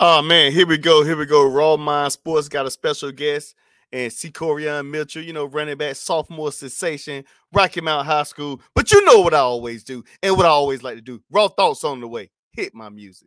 Oh man, here we go. Here we go. Raw Mind Sports got a special guest and C'Quarhion Mitchell, you know, running back, sophomore sensation, Rocky Mount High School. But you know what I always do and what I always like to do. Raw thoughts on the way. Hit my music.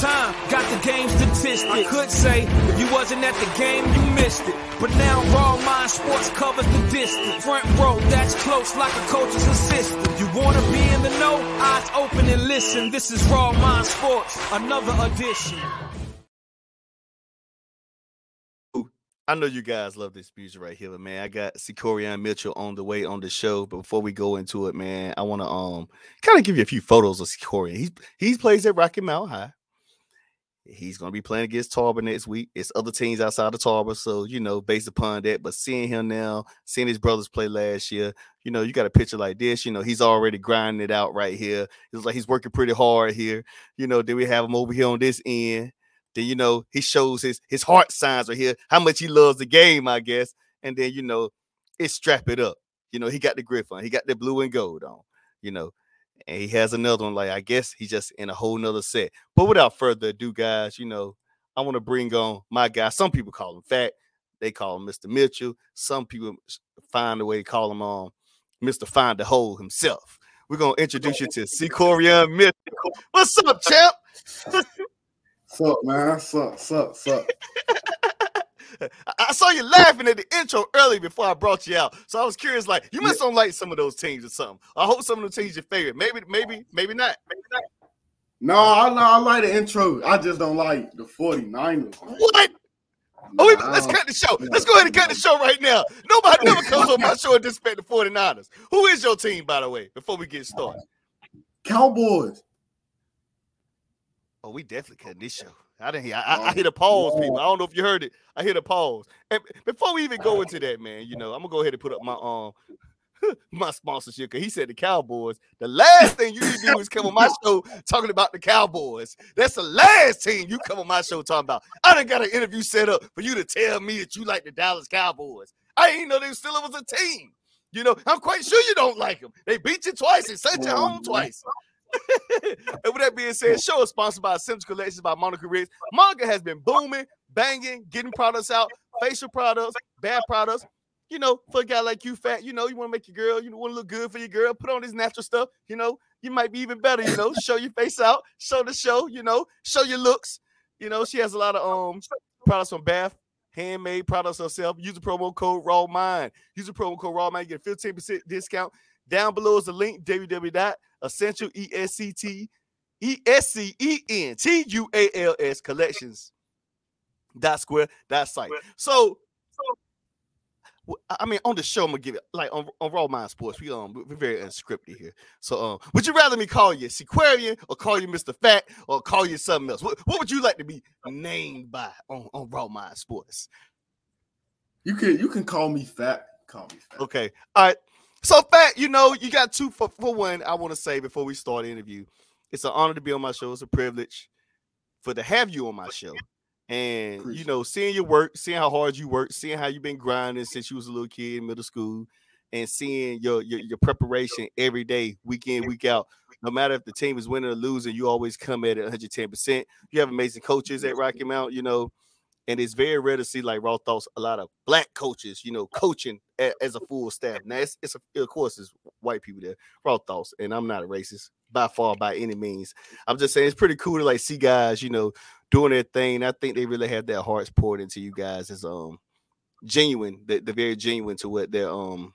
time, got the game statistic. I could say if you wasn't at the game, you missed it. But now Raw Mind Sports covers the distance. Front row, that's close like a coach's assistant. You wanna be in the know? Eyes open and listen. This is Raw Mind Sports, another edition. I know you guys love this music right here, but man, I got C'Quarhion Mitchell on the way on the show. But before we go into it, man, I want to um kind of give you a few photos of C'Quarhion. He's he plays at Rocky Mount High. He's gonna be playing against Tarboro next week. It's other teams outside of Tarboro, so you know, based upon that. But seeing him now, seeing his brothers play last year, you know, you got a picture like this. You know, he's already grinding it out right here. It's like he's working pretty hard here. You know, then we have him over here on this end then you know he shows his his heart signs right here, how much he loves the game, I guess. And then you know, it strap it up. You know, he got the grip on, he got the blue and gold on, you know, and he has another one. Like I guess he's just in a whole nother set. But without further ado, guys, you know, I want to bring on my guy. Some people call him Fat, they call him Mr. Mitchell. Some people find a way to call him on um, Mr. Find the Hole himself. We're gonna introduce you to C'Quarhion Mitchell. What's up, champ? Sup, man? Sup, sup, sup. I saw you laughing at the intro early before I brought you out, so I was curious. Like, you must yeah. don't like some of those teams or something. I hope some of the teams your favorite. Maybe, maybe, maybe not. Maybe not. No, I, I like the intro. I just don't like the 49ers. Man. What? Oh, we, let's cut the show. Let's go ahead and cut the show right now. Nobody never comes on my show and disrespect the 49ers. Who is your team, by the way, before we get started? Cowboys. Oh, we definitely cut this show. I didn't hear. I, I, I hit a pause, people. I don't know if you heard it. I hit a pause. And before we even go into that, man, you know, I'm gonna go ahead and put up my um my sponsorship because he said the Cowboys. The last thing you need to do is come on my show talking about the Cowboys. That's the last team you come on my show talking about. I done got an interview set up for you to tell me that you like the Dallas Cowboys. I didn't know they still was a team. You know, I'm quite sure you don't like them. They beat you twice and sent you home twice. And with that being said, show is sponsored by Sims Collections by Monica Riggs. Monica has been booming, banging, getting products out, facial products, bad products. You know, for a guy like you, fat, you know, you want to make your girl, you want to look good for your girl, put on this natural stuff, you know, you might be even better, you know, show your face out, show the show, you know, show your looks. You know, she has a lot of um products from Bath, handmade products herself. Use the promo code Raw Mind. Use the promo code Raw Mind, get 15% discount. Down below is the link www essential E S C T E S C E N T U A L S collections dot square dot site. So, so I mean, on the show, I'm gonna give it like on, on Raw Mind Sports. We um we're very unscripted here. So um, would you rather me call you C'Quarhion or call you Mr. Fat or call you something else? What, what would you like to be named by on, on Raw Mind Sports? You can you can call me Fat. Call me Fat. Okay. All right. So fat, you know, you got two for, for one. I want to say before we start the interview, it's an honor to be on my show. It's a privilege for to have you on my show. And Appreciate you know, seeing your work, seeing how hard you work, seeing how you've been grinding since you was a little kid in middle school, and seeing your your, your preparation every day, week in, week out. No matter if the team is winning or losing, you always come at it 110%. You have amazing coaches at Rocky Mount, you know, and it's very rare to see like raw thoughts a lot of black coaches you know coaching a, as a full staff. Now it's, it's a, of course it's white people there raw thoughts and i'm not a racist by far by any means. I'm just saying it's pretty cool to like see guys you know doing their thing i think they really have their hearts poured into you guys as um genuine they're, they're very genuine to what they're um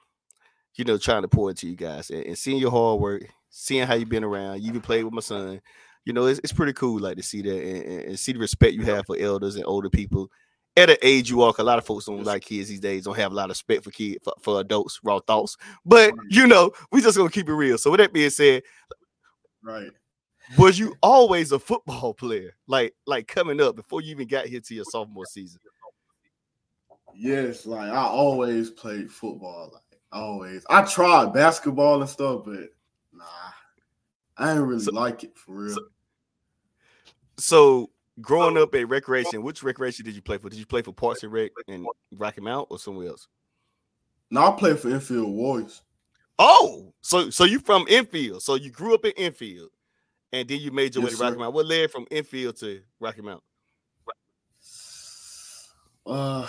you know trying to pour into you guys and, and seeing your hard work seeing how you've been around. You even played with my son you know, it's, it's pretty cool like to see that and, and, see the respect you have for elders and older people. At an age you are, a lot of folks don't like kids these days, don't have a lot of respect for kids for, for adults, raw thoughts. But you know, we just gonna keep it real. So with that being said, right. was you always a football player? Like like coming up before you even got here to your sophomore season? Yes, like I always played football. Like always. I tried basketball and stuff, but nah. I didn't really so, like it for real. So, so growing up at recreation, which recreation did you play for? Did you play for Parks and Rec and Rocky Mount or somewhere else? No, I played for Enfield Warriors. Oh, so so you from Enfield? So you grew up in Enfield, and then you made your yes, way to Rocky sir. Mount. What led from Enfield to Rocky Mount? Uh,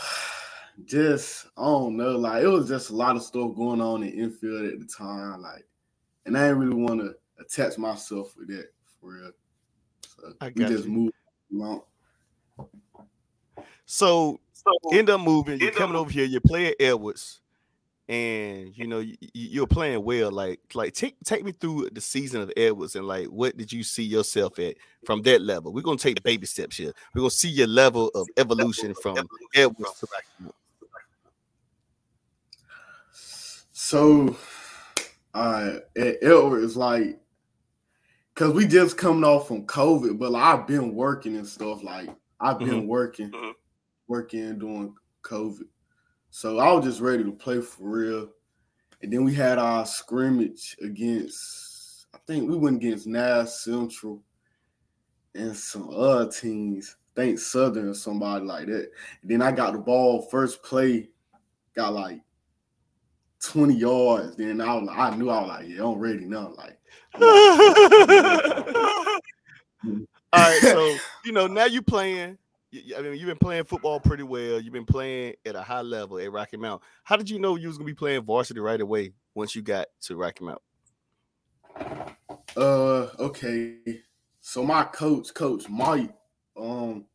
just I don't know. Like it was just a lot of stuff going on in Enfield at the time. Like, and I didn't really want to attach myself with that for real. So I we just you. moved along. So, so end up moving. You're coming over here. You're playing Edwards and you know you, you're playing well. Like like take take me through the season of Edwards and like what did you see yourself at from that level? We're gonna take baby steps here. We're gonna see your level of evolution from Edwards to So, uh, Edwards like because we just coming off from COVID, but like, I've been working and stuff. Like I've been mm-hmm. working, mm-hmm. working doing COVID. So I was just ready to play for real. And then we had our scrimmage against, I think we went against Nash Central and some other teams. I think Southern or somebody like that. And then I got the ball first play, got like 20 yards. Then I was like, I knew I was like, yeah, I'm ready now. Like, all right, so you know, now you playing I mean, you've been playing football pretty well. You've been playing at a high level at Rocky Mount. How did you know you was gonna be playing varsity right away once you got to Rocky Mount? Uh, okay. So my coach, Coach Mike, um,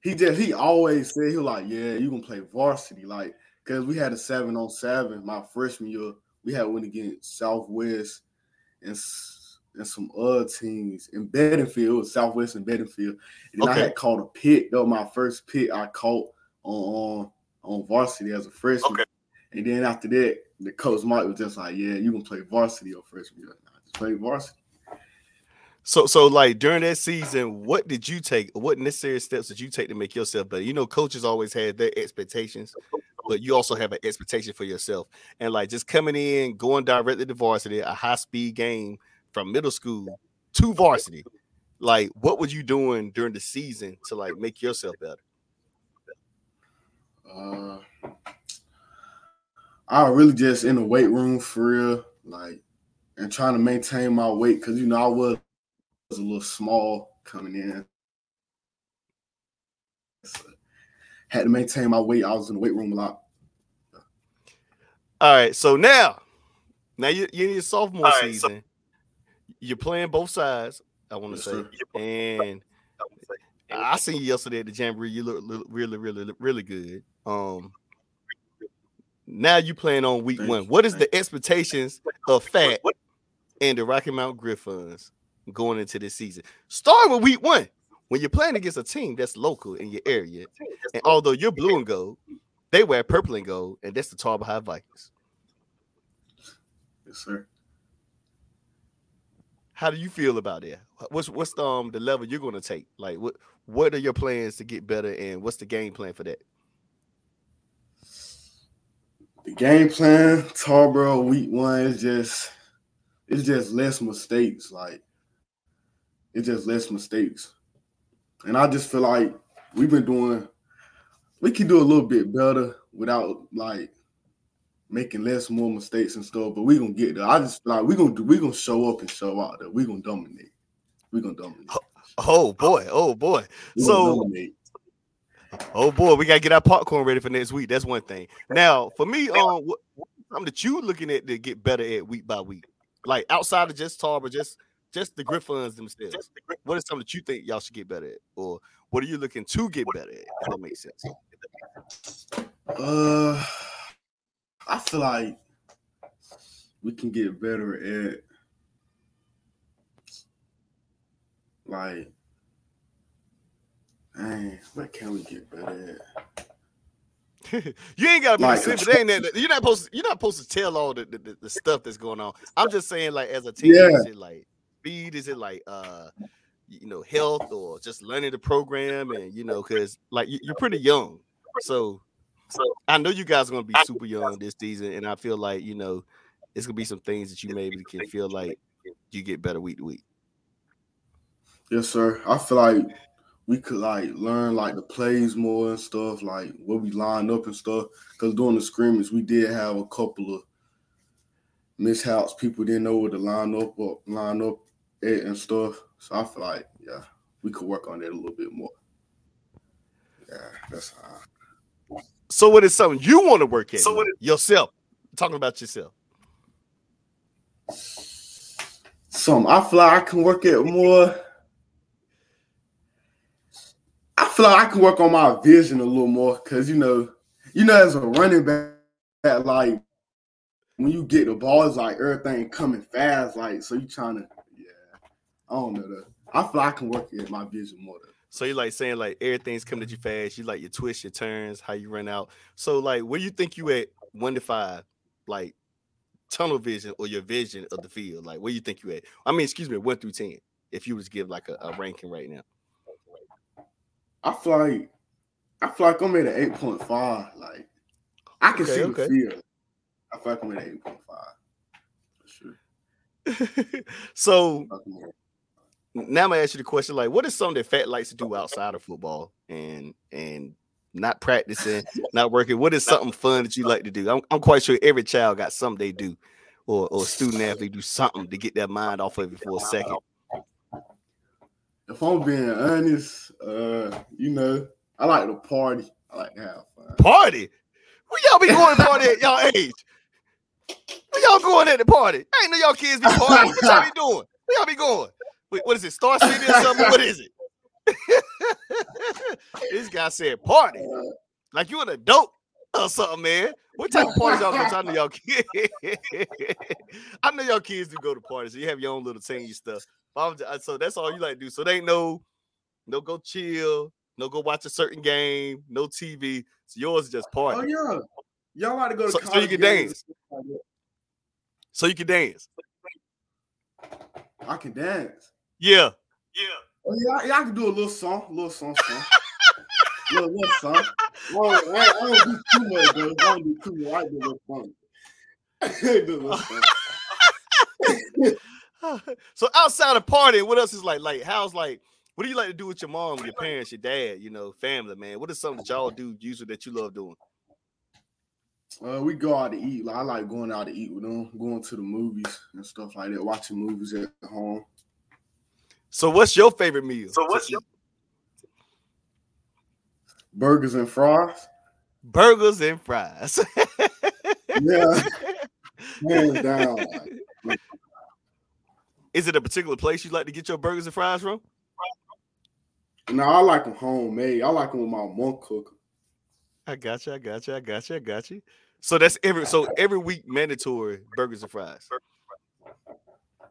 he just he always said he was like, yeah, you gonna play varsity, like, cause we had a seven on seven my freshman year. We had went against Southwest and and some other teams in Beddingfield, Southwest and Beddingfield. And okay. I had caught a pick. Was my first pick I caught on on varsity as a freshman. Okay. And then after that, the coach Mike was just like, "Yeah, you can play varsity or freshman year. Nah, just play varsity." So, so like during that season, what did you take? What necessary steps did you take to make yourself better? You know, coaches always had their expectations, but you also have an expectation for yourself. And like just coming in, going directly to varsity, a high speed game from middle school to varsity, like what was you doing during the season to like make yourself better? Uh, I really just in the weight room for real, like, and trying to maintain my weight because you know I was, was a little small coming in. So, had to maintain my weight. I was in the weight room a lot. All right, so now, now you, you're in your sophomore right, season. So- you're playing both sides. I want to say, and I seen you yesterday at the jamboree. You look really, really, really good. Um, now you playing on week one. What is the expectations of Fat and the Rocky Mount Griffins going into this season? Start with week one when you're playing against a team that's local in your area, and although you're blue and gold, they wear purple and gold, and that's the Tarboro High Vikings. Yes, sir. How do you feel about it? What's what's the, um the level you're going to take? Like what what are your plans to get better, and what's the game plan for that? The game plan, Tarboro week one is just it's just less mistakes. Like it's just less mistakes, and I just feel like we've been doing we can do a little bit better without like making less more mistakes and stuff, but we're gonna get there. I just like we're gonna do we're gonna show up and show out there. We're gonna dominate. We're gonna dominate. Oh boy, oh boy. We so oh boy, we gotta get our popcorn ready for next week. That's one thing. Now, for me, um, what, what something that you looking at to get better at week by week, like outside of just Tarboro, just just the Griffins themselves. What is something that you think y'all should get better at, or what are you looking to get better at? If that makes sense. Uh. I feel like we can get better at like man, what can we get better at? you ain't gotta be like, specific. Ain't that, you're not supposed to, you're not supposed to tell all the, the, the, stuff that's going on. I'm just saying, like as a team, yeah. like speed? Is it like uh you know health or just learning the program and you know because like you, you're pretty young, so so I know you guys are gonna be super young this season, and I feel like you know it's gonna be some things that you maybe can feel like you get better week to week. Yes, sir. I feel like we could like learn like the plays more and stuff, like where we line up and stuff. Because during the scrimmage, we did have a couple of mishaps. People didn't know where to line up or line up at and stuff. So I feel like, yeah, we could work on that a little bit more. Yeah, that's how. So what is something you want to work at? So what is- yourself? talking about yourself. Some I feel like I can work at more. I feel like I can work on my vision a little more because you know, you know, as a running back, that like when you get the ball, it's like everything coming fast, like so you trying to, yeah. I don't know that. I feel like I can work at my vision more. Though. So you like saying like everything's coming at you fast. You like your twist, your turns, how you run out. So like where you think you at one to five, like tunnel vision or your vision of the field? Like where you think you at? I mean, excuse me, one through ten. If you was give like a, a ranking right now. I feel like I feel like I'm at an eight point five. Like I can okay, see okay. the field. I feel like I'm at eight point five. For sure. so now I'm gonna ask you the question: like, what is something that Fat likes to do outside of football and and not practicing, not working? What is something fun that you like to do? I'm, I'm quite sure every child got something they do, or or student athlete do something to get their mind off of it for a second. If I'm being honest, uh, you know, I like to party. I like to have fun. Party? Where y'all be going to party at y'all age? Where y'all going at the party? I ain't know y'all kids be partying. What y'all be doing? Where y'all be going? Wait, what is it? Star City or something? What is it? this guy said party. Like you an adult or something, man. What type of parties y'all go to? I know y'all kids. I know y'all kids do go to parties. So you have your own little team stuff. So that's all you like to do. So they ain't no, no go chill, no go watch a certain game, no TV. So yours is just party. Oh yeah, y'all like to go to so, so you can dance. So you can dance. I can dance. Yeah. Yeah. Y'all, yeah, I can do a little song, a little song, song. little, little song. Well, I, I, don't do too much, though. I don't do too much. I do a little fun. do a little so outside of partying, what else is like? Like, how's like? What do you like to do with your mom, your parents, your dad? You know, family, man. What is something that y'all do usually that you love doing? Uh, we go out to eat. Like, I like going out to eat with them, going to the movies and stuff like that, watching movies at home. So what's your favorite meal? So what's your burgers and fries? Burgers and fries. yeah. Hands down. Is it a particular place you'd like to get your burgers and fries from? No, I like them homemade. I like them with my mom cook. I got you. I got you. I got you. I got you. So that's every so every week mandatory burgers and fries.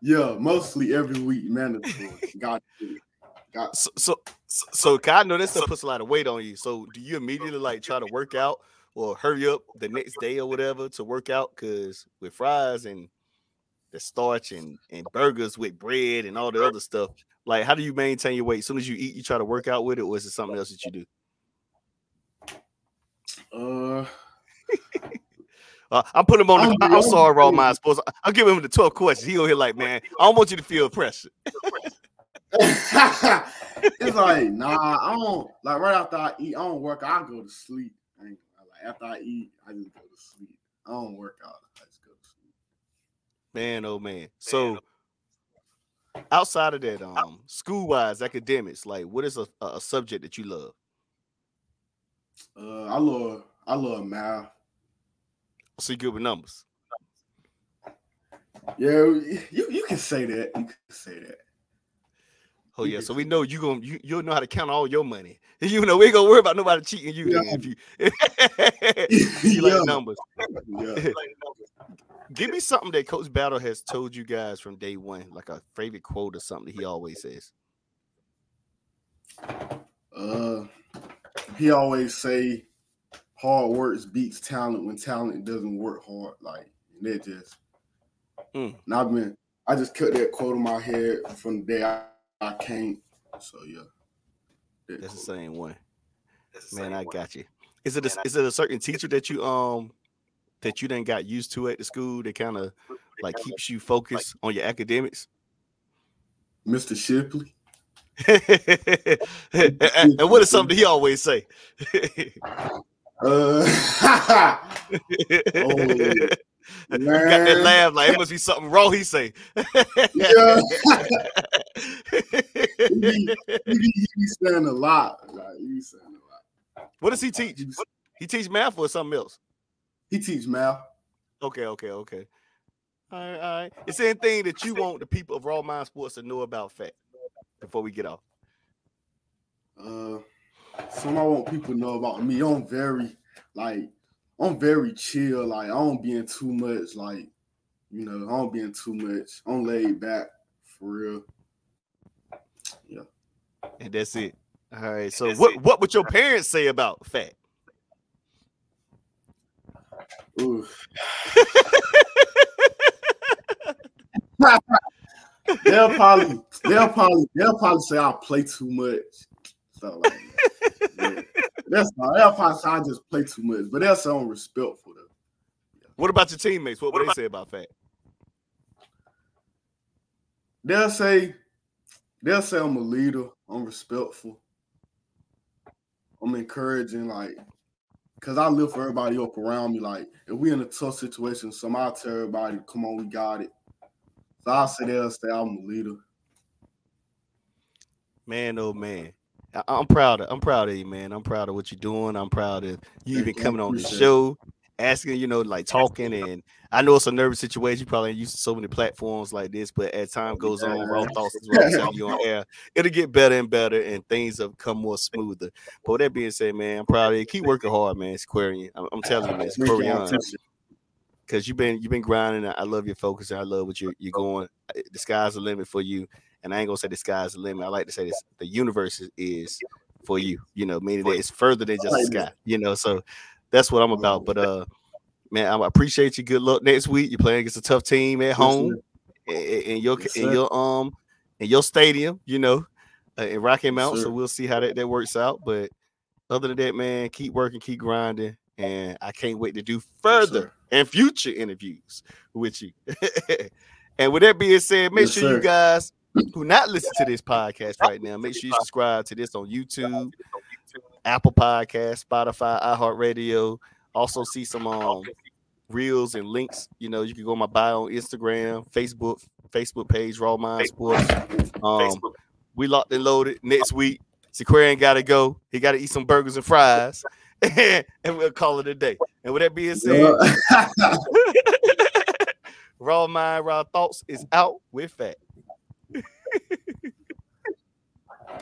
Yeah, mostly every week mandatory. got got so, so so I know this stuff puts a lot of weight on you. So do you immediately like try to work out or hurry up the next day or whatever to work out? Cause with fries and the starch and, and burgers with bread and all the other stuff, like how do you maintain your weight? As soon as you eat, you try to work out with it, or is it something else that you do? Uh uh, I'm putting him on. The, I'm, I'm sorry, Raw Mind Sports. I'll give him the 12 questions. He'll here like, man, I don't want you to feel pressure. it's like, nah, I don't like right after I eat, I don't work. I go to sleep. I like after I eat, I just go to sleep. I don't work out. I just go to sleep. Man, oh man. So outside of that, um, school wise, academics, like what is a, a subject that you love? Uh, I love I love math. So you good with numbers? Yeah, you, you can say that. You can say that. Oh yeah, so we know you gonna you you'll know how to count all your money. You know we ain't gonna worry about nobody cheating you yeah. if you you like yeah. numbers. Yeah. Give me something that Coach Battle has told you guys from day one, like a favorite quote or something he always says. Uh, he always say hard work beats talent when talent doesn't work hard. Like that just. Mm. And I've been I just cut that quote in my head from the day I, I came. So yeah, that that's quote. the same one. Man, I got you. Is it a, is it a certain teacher that you um that you then got used to at the school that kind of like keeps you focused on your academics? Mr. Shipley. and, and what is something he always say? uh, oh, Got that laugh like it must be something wrong. He say, yeah. he, he, he, he saying a lot. Like, he's saying a lot. What does he teach? He teach math or something else? He teach math. Okay, okay, okay. All right, all right. Is there anything that you want the people of Raw Mind Sports to know about Fat before we get off? Uh, something I want people to know about me. I'm very like I'm very chill. Like I don't be in too much. Like you know, I don't be in too much. I'm laid back for real. Yeah. And that's it. All right. So what it. what would your parents say about fat? Ooh. they'll probably they'll probably they'll probably say I play too much. So like yeah. That's not they'll probably I just play too much, but they'll say I'm respectful though. What about your teammates? What would they say about Fat? They'll say they'll say I'm a leader, I'm respectful, I'm encouraging, like because I live for everybody up around me. Like, if we in a tough situation, some I tell everybody, come on, we got it. So I'll say they'll say I'm a leader. Man, oh man. I'm proud of I'm proud of you, man. I'm proud of what you're doing. I'm proud of you even coming on the show, asking, you know, like talking. And I know it's a nervous situation. You probably ain't used to so many platforms like this, but as time goes on, raw thoughts is what you on air. It'll get better and better, and things will come more smoother. But with that being said, man, I'm proud of you. Keep working hard, man. Aquarian. I'm, I'm telling you, man, it's because you've been you've been grinding. I love your focus. I love what you're you're going. The sky's the limit for you. And I ain't gonna say the sky's the limit. I like to say this: the universe is for you. You know, meaning that it's further than just the sky. You know, so that's what I'm about. But uh, man, I appreciate you. Good luck next week. You're playing against a tough team at home in, your in your um in your stadium. You know, uh, in Rocky Mount. so we'll see how that, that works out. But other than that, man, keep working, keep grinding, and I can't wait to do further and future interviews with you. and with that being said, make yes, sure sir. you guys who not listen to this podcast right now, make sure you subscribe to this on YouTube, Apple Podcast, Spotify, iHeartRadio. Also see some um reels and links. You know, you can go on my bio on Instagram, Facebook, Facebook page, Raw Mind Sports. Um, we locked and loaded next week. C'Quarhion got to go. He got to eat some burgers and fries, and we'll call it a day. And with that being said, Raw Mind, Raw Thoughts is out with Fat.